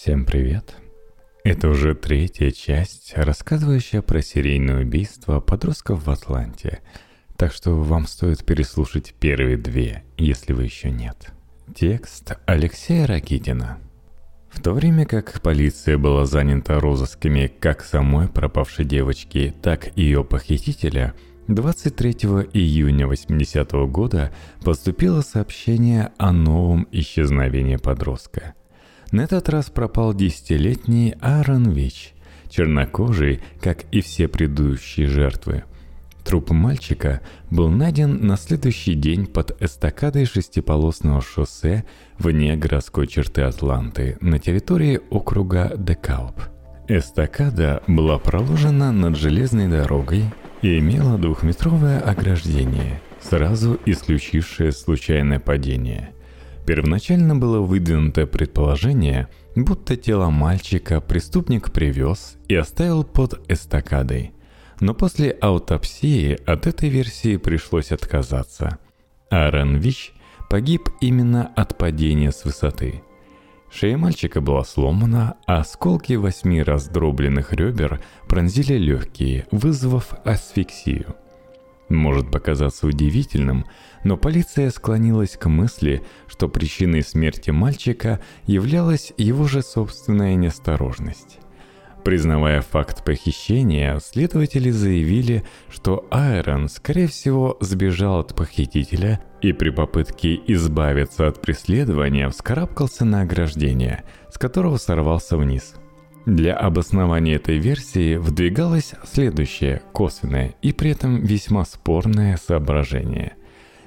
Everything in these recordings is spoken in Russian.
Всем привет! Это уже третья часть, рассказывающая про серийное убийство подростков в Атланте. Так что вам стоит переслушать первые две, если вы еще нет. Текст Алексея Ракитина. В то время как полиция была занята розысками как самой пропавшей девочки, так и ее похитителя, 23 июня 80 -го года поступило сообщение о новом исчезновении подростка. На этот раз пропал десятилетний Аарон Вич, чернокожий, как и все предыдущие жертвы. Труп мальчика был найден на следующий день под эстакадой шестиполосного шоссе вне городской черты Атланты на территории округа Декалп. Эстакада была проложена над железной дорогой и имела двухметровое ограждение, сразу исключившее случайное падение – Первоначально было выдвинуто предположение, будто тело мальчика преступник привез и оставил под эстакадой. Но после аутопсии от этой версии пришлось отказаться. Аарон Вич погиб именно от падения с высоты. Шея мальчика была сломана, а осколки восьми раздробленных ребер пронзили легкие, вызвав асфиксию – может показаться удивительным, но полиция склонилась к мысли, что причиной смерти мальчика являлась его же собственная неосторожность. Признавая факт похищения, следователи заявили, что Айрон, скорее всего, сбежал от похитителя и при попытке избавиться от преследования вскарабкался на ограждение, с которого сорвался вниз – для обоснования этой версии выдвигалось следующее косвенное и при этом весьма спорное соображение.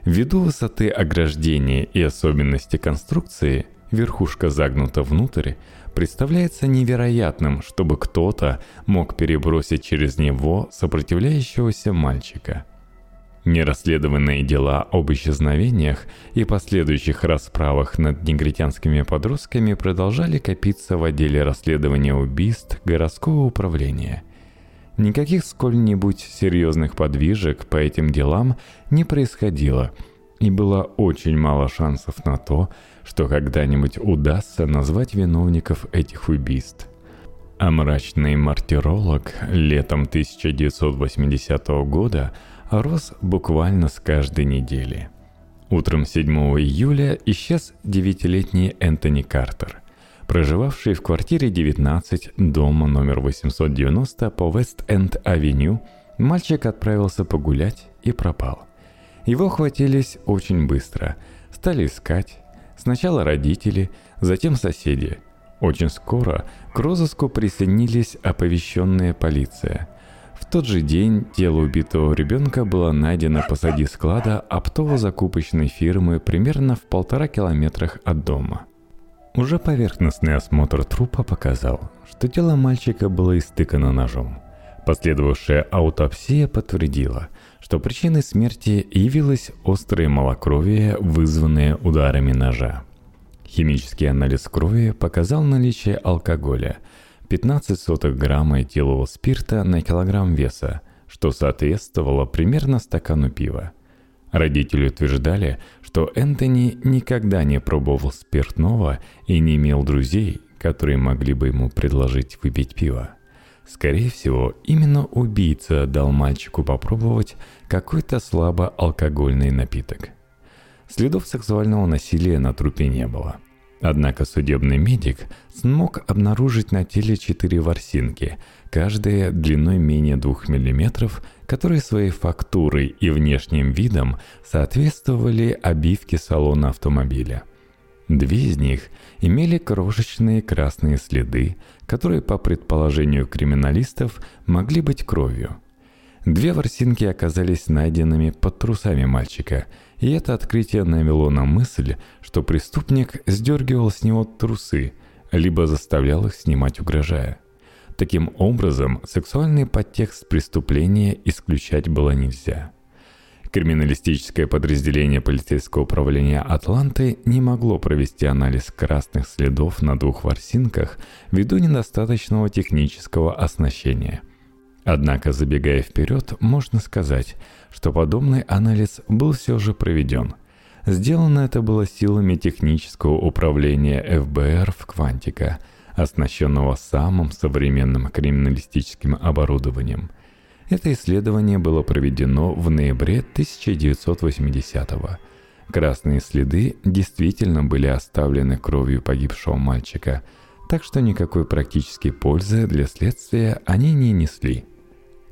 Ввиду высоты ограждения и особенности конструкции, верхушка загнута внутрь, представляется невероятным, чтобы кто-то мог перебросить через него сопротивляющегося мальчика – Нерасследованные дела об исчезновениях и последующих расправах над негритянскими подростками продолжали копиться в отделе расследования убийств городского управления. Никаких сколь-нибудь серьезных подвижек по этим делам не происходило, и было очень мало шансов на то, что когда-нибудь удастся назвать виновников этих убийств. А мрачный мартиролог летом 1980 года – рос буквально с каждой недели. Утром 7 июля исчез девятилетний Энтони Картер, проживавший в квартире 19 дома номер 890 по Вест-Энд-авеню. Мальчик отправился погулять и пропал. Его хватились очень быстро, стали искать. Сначала родители, затем соседи. Очень скоро к розыску присоединились оповещенная полиция – тот же день тело убитого ребенка было найдено посади склада оптово-закупочной фирмы примерно в полтора километрах от дома. Уже поверхностный осмотр трупа показал, что тело мальчика было истыкано ножом. Последовавшая аутопсия подтвердила, что причиной смерти явилось острое малокровие, вызванное ударами ножа. Химический анализ крови показал наличие алкоголя – 15 сотых грамма этилового спирта на килограмм веса, что соответствовало примерно стакану пива. Родители утверждали, что Энтони никогда не пробовал спиртного и не имел друзей, которые могли бы ему предложить выпить пиво. Скорее всего, именно убийца дал мальчику попробовать какой-то слабо алкогольный напиток. Следов сексуального насилия на трупе не было – Однако судебный медик смог обнаружить на теле четыре ворсинки, каждая длиной менее 2 мм, которые своей фактурой и внешним видом соответствовали обивке салона автомобиля. Две из них имели крошечные красные следы, которые, по предположению криминалистов, могли быть кровью. Две ворсинки оказались найденными под трусами мальчика – и это открытие навело на мысль, что преступник сдергивал с него трусы, либо заставлял их снимать угрожая. Таким образом, сексуальный подтекст преступления исключать было нельзя. Криминалистическое подразделение полицейского управления Атланты не могло провести анализ красных следов на двух ворсинках ввиду недостаточного технического оснащения – Однако, забегая вперед, можно сказать, что подобный анализ был все же проведен. Сделано это было силами технического управления ФБР в Квантика, оснащенного самым современным криминалистическим оборудованием. Это исследование было проведено в ноябре 1980 года. Красные следы действительно были оставлены кровью погибшего мальчика, так что никакой практической пользы для следствия они не несли.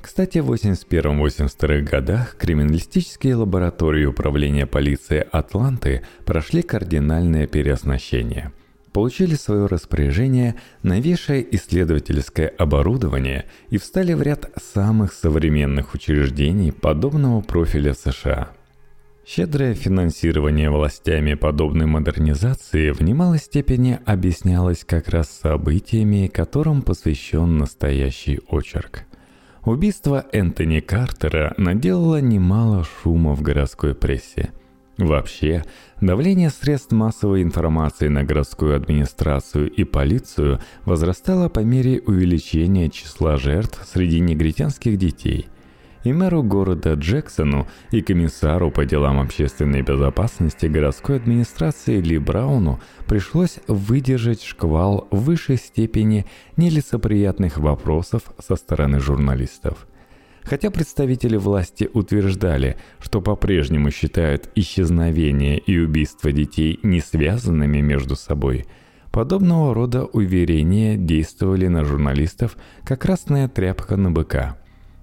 Кстати, в 81-82 годах криминалистические лаборатории Управления полиции Атланты прошли кардинальное переоснащение. Получили свое распоряжение новейшее исследовательское оборудование и встали в ряд самых современных учреждений подобного профиля США – Щедрое финансирование властями подобной модернизации в немалой степени объяснялось как раз событиями, которым посвящен настоящий очерк. Убийство Энтони Картера наделало немало шума в городской прессе. Вообще, давление средств массовой информации на городскую администрацию и полицию возрастало по мере увеличения числа жертв среди негритянских детей – и мэру города Джексону, и комиссару по делам общественной безопасности городской администрации Ли Брауну пришлось выдержать шквал высшей степени нелицеприятных вопросов со стороны журналистов. Хотя представители власти утверждали, что по-прежнему считают исчезновение и убийство детей не связанными между собой, подобного рода уверения действовали на журналистов как красная тряпка на быка –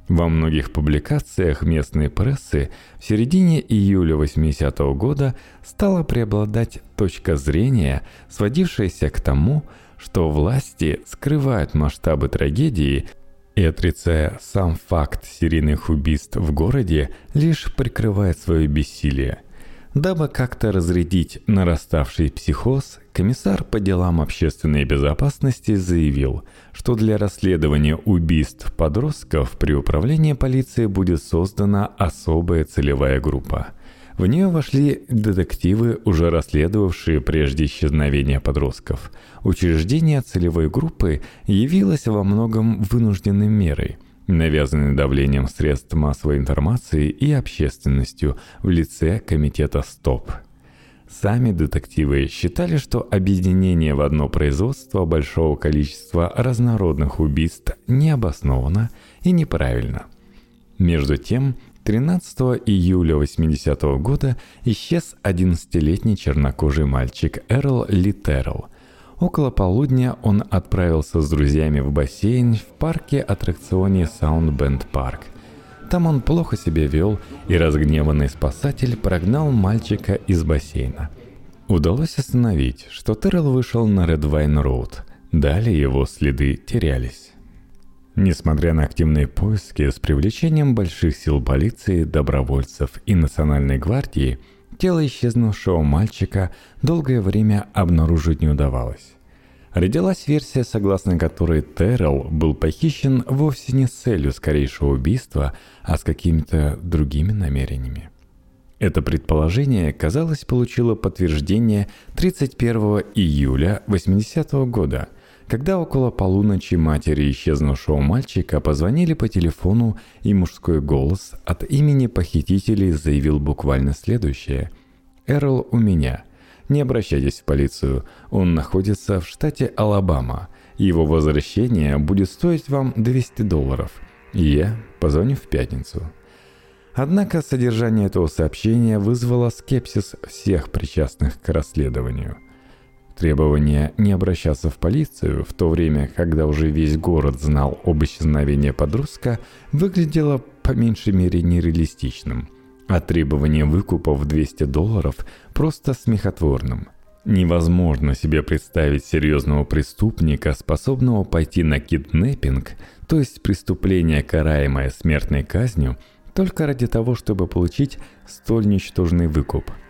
во многих публикациях местной прессы в середине июля 80 -го года стала преобладать точка зрения, сводившаяся к тому, что власти скрывают масштабы трагедии и, отрицая сам факт серийных убийств в городе, лишь прикрывает свое бессилие – Дабы как-то разрядить нараставший психоз, комиссар по делам общественной безопасности заявил, что для расследования убийств подростков при управлении полиции будет создана особая целевая группа. В нее вошли детективы, уже расследовавшие прежде исчезновения подростков. Учреждение целевой группы явилось во многом вынужденной мерой – навязанный давлением средств массовой информации и общественностью в лице комитета «Стоп». Сами детективы считали, что объединение в одно производство большого количества разнородных убийств необоснованно и неправильно. Между тем, 13 июля 80 -го года исчез 11-летний чернокожий мальчик Эрл Литерл – Около полудня он отправился с друзьями в бассейн в парке аттракционе Саундбенд Парк. Там он плохо себя вел, и разгневанный спасатель прогнал мальчика из бассейна. Удалось остановить, что Террell вышел на Редвайн Роуд. Далее его следы терялись. Несмотря на активные поиски с привлечением больших сил полиции, добровольцев и Национальной гвардии – Тело исчезнувшего мальчика долгое время обнаружить не удавалось. Родилась версия, согласно которой Террell был похищен вовсе не с целью скорейшего убийства, а с какими-то другими намерениями. Это предположение, казалось, получило подтверждение 31 июля 80 -го года, когда около полуночи матери исчезнувшего мальчика позвонили по телефону, и мужской голос от имени похитителей заявил буквально следующее. «Эрл у меня. Не обращайтесь в полицию. Он находится в штате Алабама. Его возвращение будет стоить вам 200 долларов. я позвоню в пятницу». Однако содержание этого сообщения вызвало скепсис всех причастных к расследованию – Требование не обращаться в полицию, в то время, когда уже весь город знал об исчезновении подростка, выглядело по меньшей мере нереалистичным, а требование выкупа в 200 долларов просто смехотворным. Невозможно себе представить серьезного преступника, способного пойти на киднеппинг, то есть преступление, караемое смертной казнью, только ради того, чтобы получить столь ничтожный выкуп –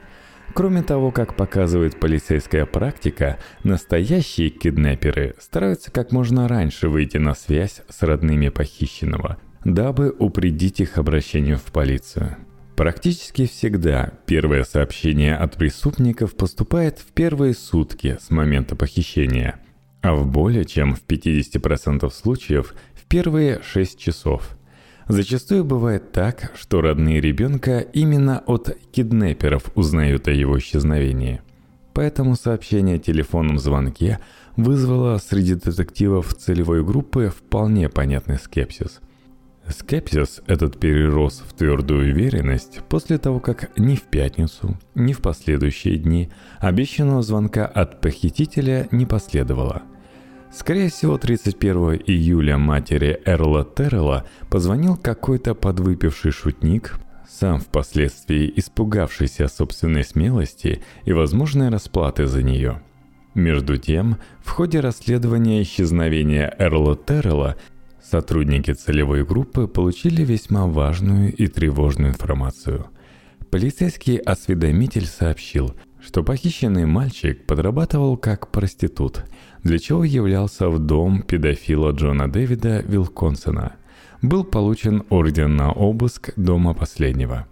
Кроме того, как показывает полицейская практика, настоящие киднеперы стараются как можно раньше выйти на связь с родными похищенного, дабы упредить их обращению в полицию. Практически всегда первое сообщение от преступников поступает в первые сутки с момента похищения, а в более чем в 50% случаев в первые 6 часов – Зачастую бывает так, что родные ребенка именно от киднеперов узнают о его исчезновении. Поэтому сообщение о телефонном звонке вызвало среди детективов целевой группы вполне понятный скепсис. Скепсис этот перерос в твердую уверенность после того, как ни в пятницу, ни в последующие дни обещанного звонка от похитителя не последовало. Скорее всего, 31 июля матери Эрла Террелла позвонил какой-то подвыпивший шутник, сам впоследствии испугавшийся собственной смелости и возможной расплаты за нее. Между тем, в ходе расследования исчезновения Эрла Террелла сотрудники целевой группы получили весьма важную и тревожную информацию. Полицейский осведомитель сообщил, что похищенный мальчик подрабатывал как проститут, для чего являлся в дом педофила Джона Дэвида Вилконсона – был получен орден на обыск дома последнего.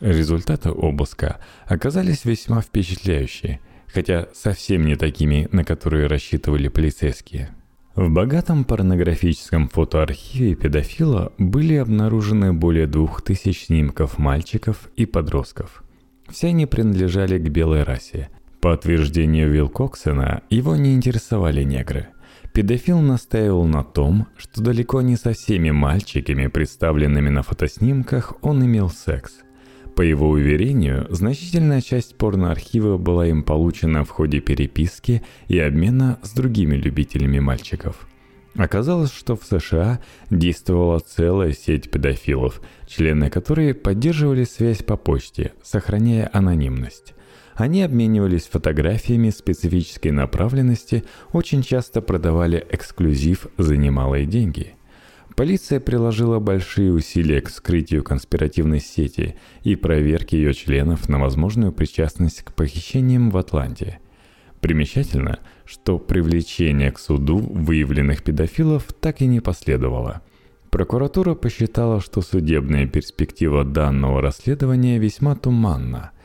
Результаты обыска оказались весьма впечатляющие, хотя совсем не такими, на которые рассчитывали полицейские. В богатом порнографическом фотоархиве педофила были обнаружены более двух тысяч снимков мальчиков и подростков. Все они принадлежали к белой расе. По утверждению Вилкоксена, его не интересовали негры – Педофил настаивал на том, что далеко не со всеми мальчиками, представленными на фотоснимках, он имел секс. По его уверению, значительная часть порноархива была им получена в ходе переписки и обмена с другими любителями мальчиков. Оказалось, что в США действовала целая сеть педофилов, члены которой поддерживали связь по почте, сохраняя анонимность. Они обменивались фотографиями специфической направленности, очень часто продавали эксклюзив за немалые деньги. Полиция приложила большие усилия к скрытию конспиративной сети и проверке ее членов на возможную причастность к похищениям в Атланте. Примечательно, что привлечение к суду выявленных педофилов так и не последовало. Прокуратура посчитала, что судебная перспектива данного расследования весьма туманна –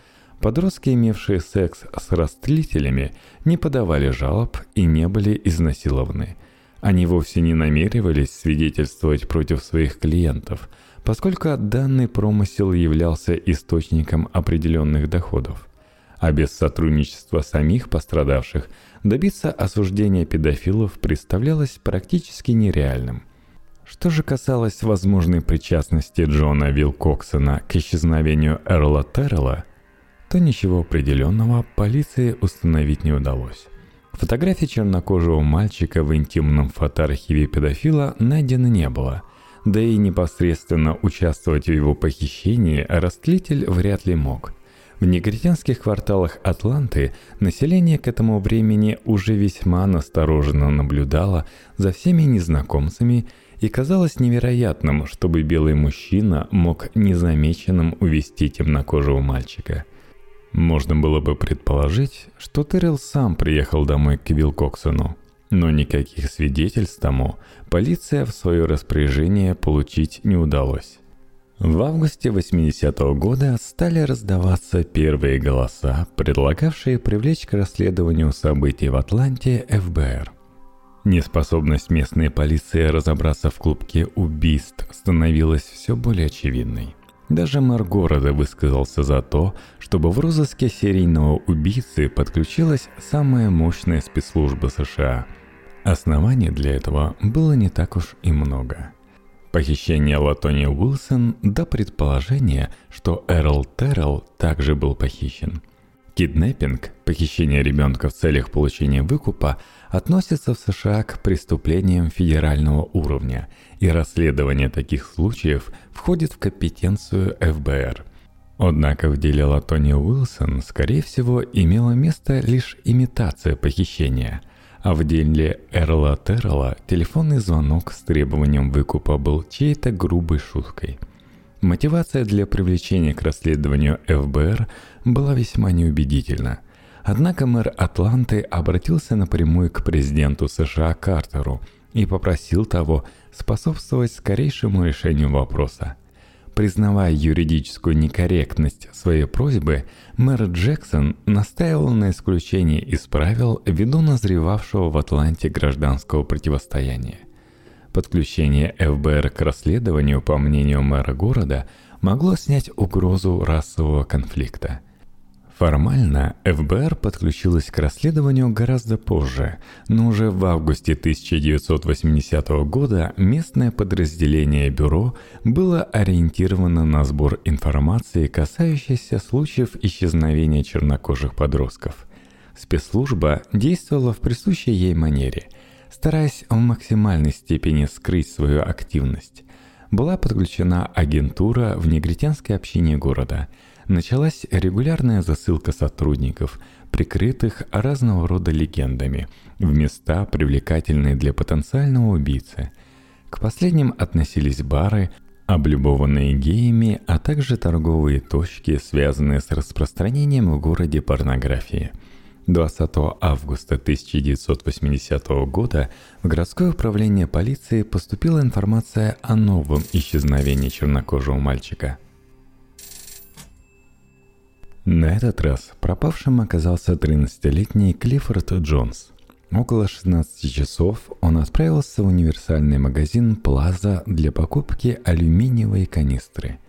Подростки, имевшие секс с растлителями, не подавали жалоб и не были изнасилованы. Они вовсе не намеревались свидетельствовать против своих клиентов, поскольку данный промысел являлся источником определенных доходов. А без сотрудничества самих пострадавших добиться осуждения педофилов представлялось практически нереальным – что же касалось возможной причастности Джона Вилкоксона к исчезновению Эрла Террелла, то ничего определенного полиции установить не удалось. Фотографии чернокожего мальчика в интимном фотоархиве педофила найдено не было, да и непосредственно участвовать в его похищении растлитель вряд ли мог. В негритянских кварталах Атланты население к этому времени уже весьма настороженно наблюдало за всеми незнакомцами и казалось невероятным, чтобы белый мужчина мог незамеченным увести темнокожего мальчика – можно было бы предположить, что Террell сам приехал домой к Вилкоксону, но никаких свидетельств тому полиция в свое распоряжение получить не удалось. В августе 80-го года стали раздаваться первые голоса, предлагавшие привлечь к расследованию событий в Атланте ФБР. Неспособность местной полиции разобраться в клубке убийств становилась все более очевидной. Даже мэр города высказался за то, чтобы в розыске серийного убийцы подключилась самая мощная спецслужба США. Оснований для этого было не так уж и много. Похищение Латони Уилсон до предположения, что Эрл Террелл также был похищен. Киднеппинг, похищение ребенка в целях получения выкупа, относится в США к преступлениям федерального уровня, и расследование таких случаев входит в компетенцию ФБР. Однако в деле Латони Уилсон, скорее всего, имела место лишь имитация похищения, а в деле Эрла Террелла телефонный звонок с требованием выкупа был чьей-то грубой шуткой. Мотивация для привлечения к расследованию ФБР была весьма неубедительна – Однако мэр Атланты обратился напрямую к президенту США Картеру и попросил того способствовать скорейшему решению вопроса. Признавая юридическую некорректность своей просьбы, мэр Джексон настаивал на исключении из правил ввиду назревавшего в Атланте гражданского противостояния. Подключение ФБР к расследованию, по мнению мэра города, могло снять угрозу расового конфликта – Формально ФБР подключилась к расследованию гораздо позже, но уже в августе 1980 года местное подразделение бюро было ориентировано на сбор информации, касающейся случаев исчезновения чернокожих подростков. Спецслужба действовала в присущей ей манере, стараясь в максимальной степени скрыть свою активность. Была подключена агентура в негритянской общине города – началась регулярная засылка сотрудников, прикрытых разного рода легендами, в места, привлекательные для потенциального убийцы. К последним относились бары, облюбованные геями, а также торговые точки, связанные с распространением в городе порнографии. 20 августа 1980 года в городское управление полиции поступила информация о новом исчезновении чернокожего мальчика – на этот раз пропавшим оказался 13-летний Клиффорд Джонс. Около 16 часов он отправился в универсальный магазин «Плаза» для покупки алюминиевой канистры.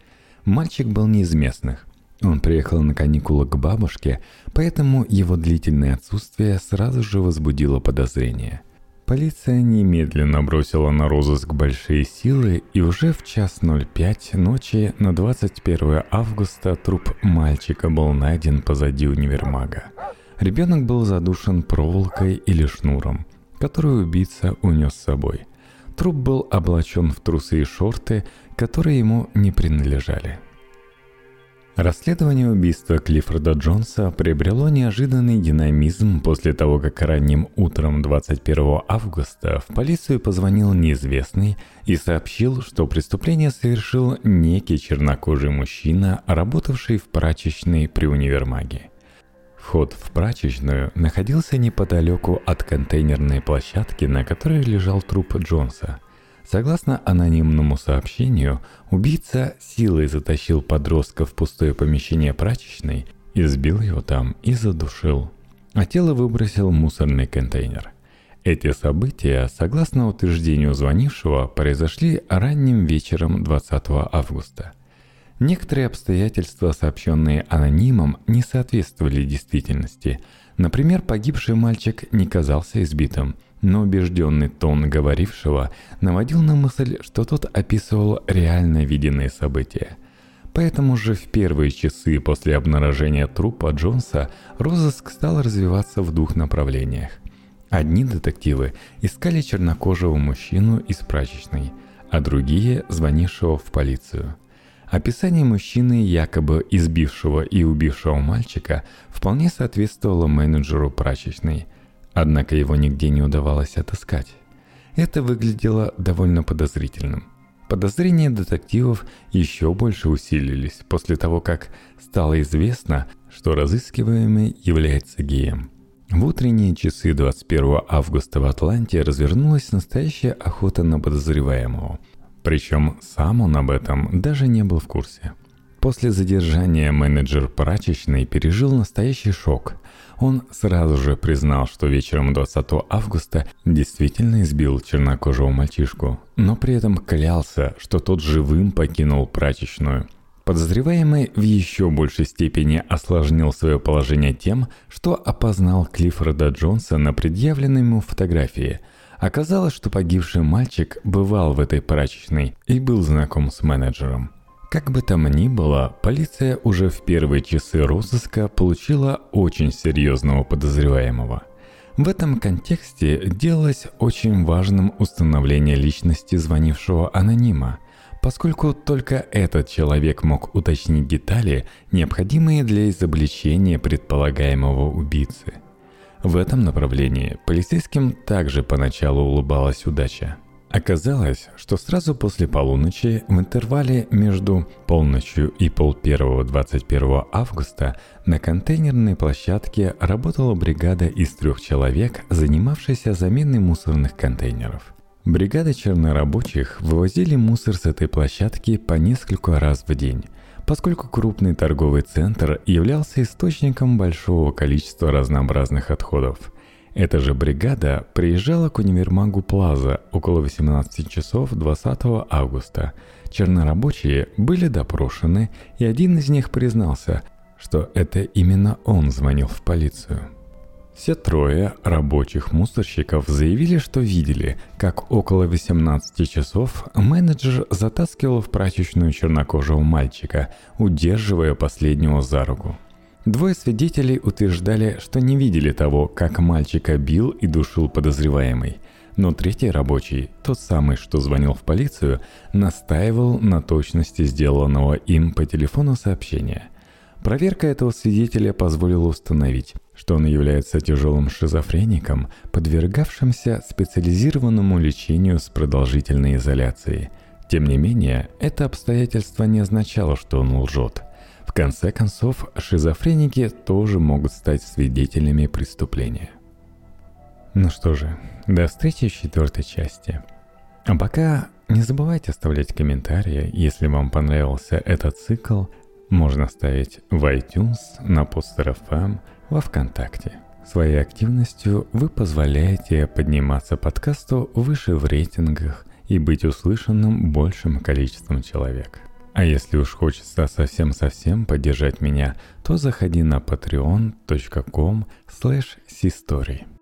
Мальчик был не из местных. Он приехал на каникулы к бабушке, поэтому его длительное отсутствие сразу же возбудило подозрения. Полиция немедленно бросила на розыск большие силы, и уже в час 05 ночи на 21 августа труп мальчика был найден позади универмага. Ребенок был задушен проволокой или шнуром, которую убийца унес с собой. Труп был облачен в трусы и шорты, которые ему не принадлежали – Расследование убийства Клиффорда Джонса приобрело неожиданный динамизм после того, как ранним утром 21 августа в полицию позвонил неизвестный и сообщил, что преступление совершил некий чернокожий мужчина, работавший в прачечной при универмаге. Вход в прачечную находился неподалеку от контейнерной площадки, на которой лежал труп Джонса – Согласно анонимному сообщению, убийца силой затащил подростка в пустое помещение прачечной, избил его там и задушил, а тело выбросил в мусорный контейнер. Эти события, согласно утверждению звонившего, произошли ранним вечером 20 августа. Некоторые обстоятельства, сообщенные анонимом, не соответствовали действительности. Например, погибший мальчик не казался избитым – но убежденный тон говорившего наводил на мысль, что тот описывал реально виденные события. Поэтому же в первые часы после обнаружения трупа Джонса розыск стал развиваться в двух направлениях. Одни детективы искали чернокожего мужчину из прачечной, а другие – звонившего в полицию. Описание мужчины, якобы избившего и убившего мальчика, вполне соответствовало менеджеру прачечной – Однако его нигде не удавалось отыскать. Это выглядело довольно подозрительным. Подозрения детективов еще больше усилились после того, как стало известно, что разыскиваемый является геем. В утренние часы 21 августа в Атланте развернулась настоящая охота на подозреваемого. Причем сам он об этом даже не был в курсе. После задержания менеджер прачечной пережил настоящий шок – он сразу же признал, что вечером 20 августа действительно избил чернокожего мальчишку, но при этом клялся, что тот живым покинул прачечную. Подозреваемый в еще большей степени осложнил свое положение тем, что опознал Клиффорда Джонса на предъявленной ему фотографии. Оказалось, что погибший мальчик бывал в этой прачечной и был знаком с менеджером. Как бы там ни было, полиция уже в первые часы розыска получила очень серьезного подозреваемого. В этом контексте делалось очень важным установление личности звонившего анонима, поскольку только этот человек мог уточнить детали, необходимые для изобличения предполагаемого убийцы. В этом направлении полицейским также поначалу улыбалась удача – Оказалось, что сразу после полуночи, в интервале между полночью и полпервого 21 августа, на контейнерной площадке работала бригада из трех человек, занимавшаяся заменой мусорных контейнеров. Бригада чернорабочих вывозили мусор с этой площадки по несколько раз в день, поскольку крупный торговый центр являлся источником большого количества разнообразных отходов – эта же бригада приезжала к универмагу Плаза около 18 часов 20 августа. Чернорабочие были допрошены, и один из них признался, что это именно он звонил в полицию. Все трое рабочих мусорщиков заявили, что видели, как около 18 часов менеджер затаскивал в прачечную чернокожего мальчика, удерживая последнего за руку. Двое свидетелей утверждали, что не видели того, как мальчика бил и душил подозреваемый. Но третий рабочий, тот самый, что звонил в полицию, настаивал на точности сделанного им по телефону сообщения – Проверка этого свидетеля позволила установить, что он является тяжелым шизофреником, подвергавшимся специализированному лечению с продолжительной изоляцией. Тем не менее, это обстоятельство не означало, что он лжет. В конце концов, шизофреники тоже могут стать свидетелями преступления. Ну что же, до встречи в четвертой части. А пока не забывайте оставлять комментарии, если вам понравился этот цикл – можно ставить в iTunes, на Poster FM, во Вконтакте. Своей активностью вы позволяете подниматься подкасту выше в рейтингах и быть услышанным большим количеством человек. А если уж хочется совсем-совсем поддержать меня, то заходи на patreon.com slash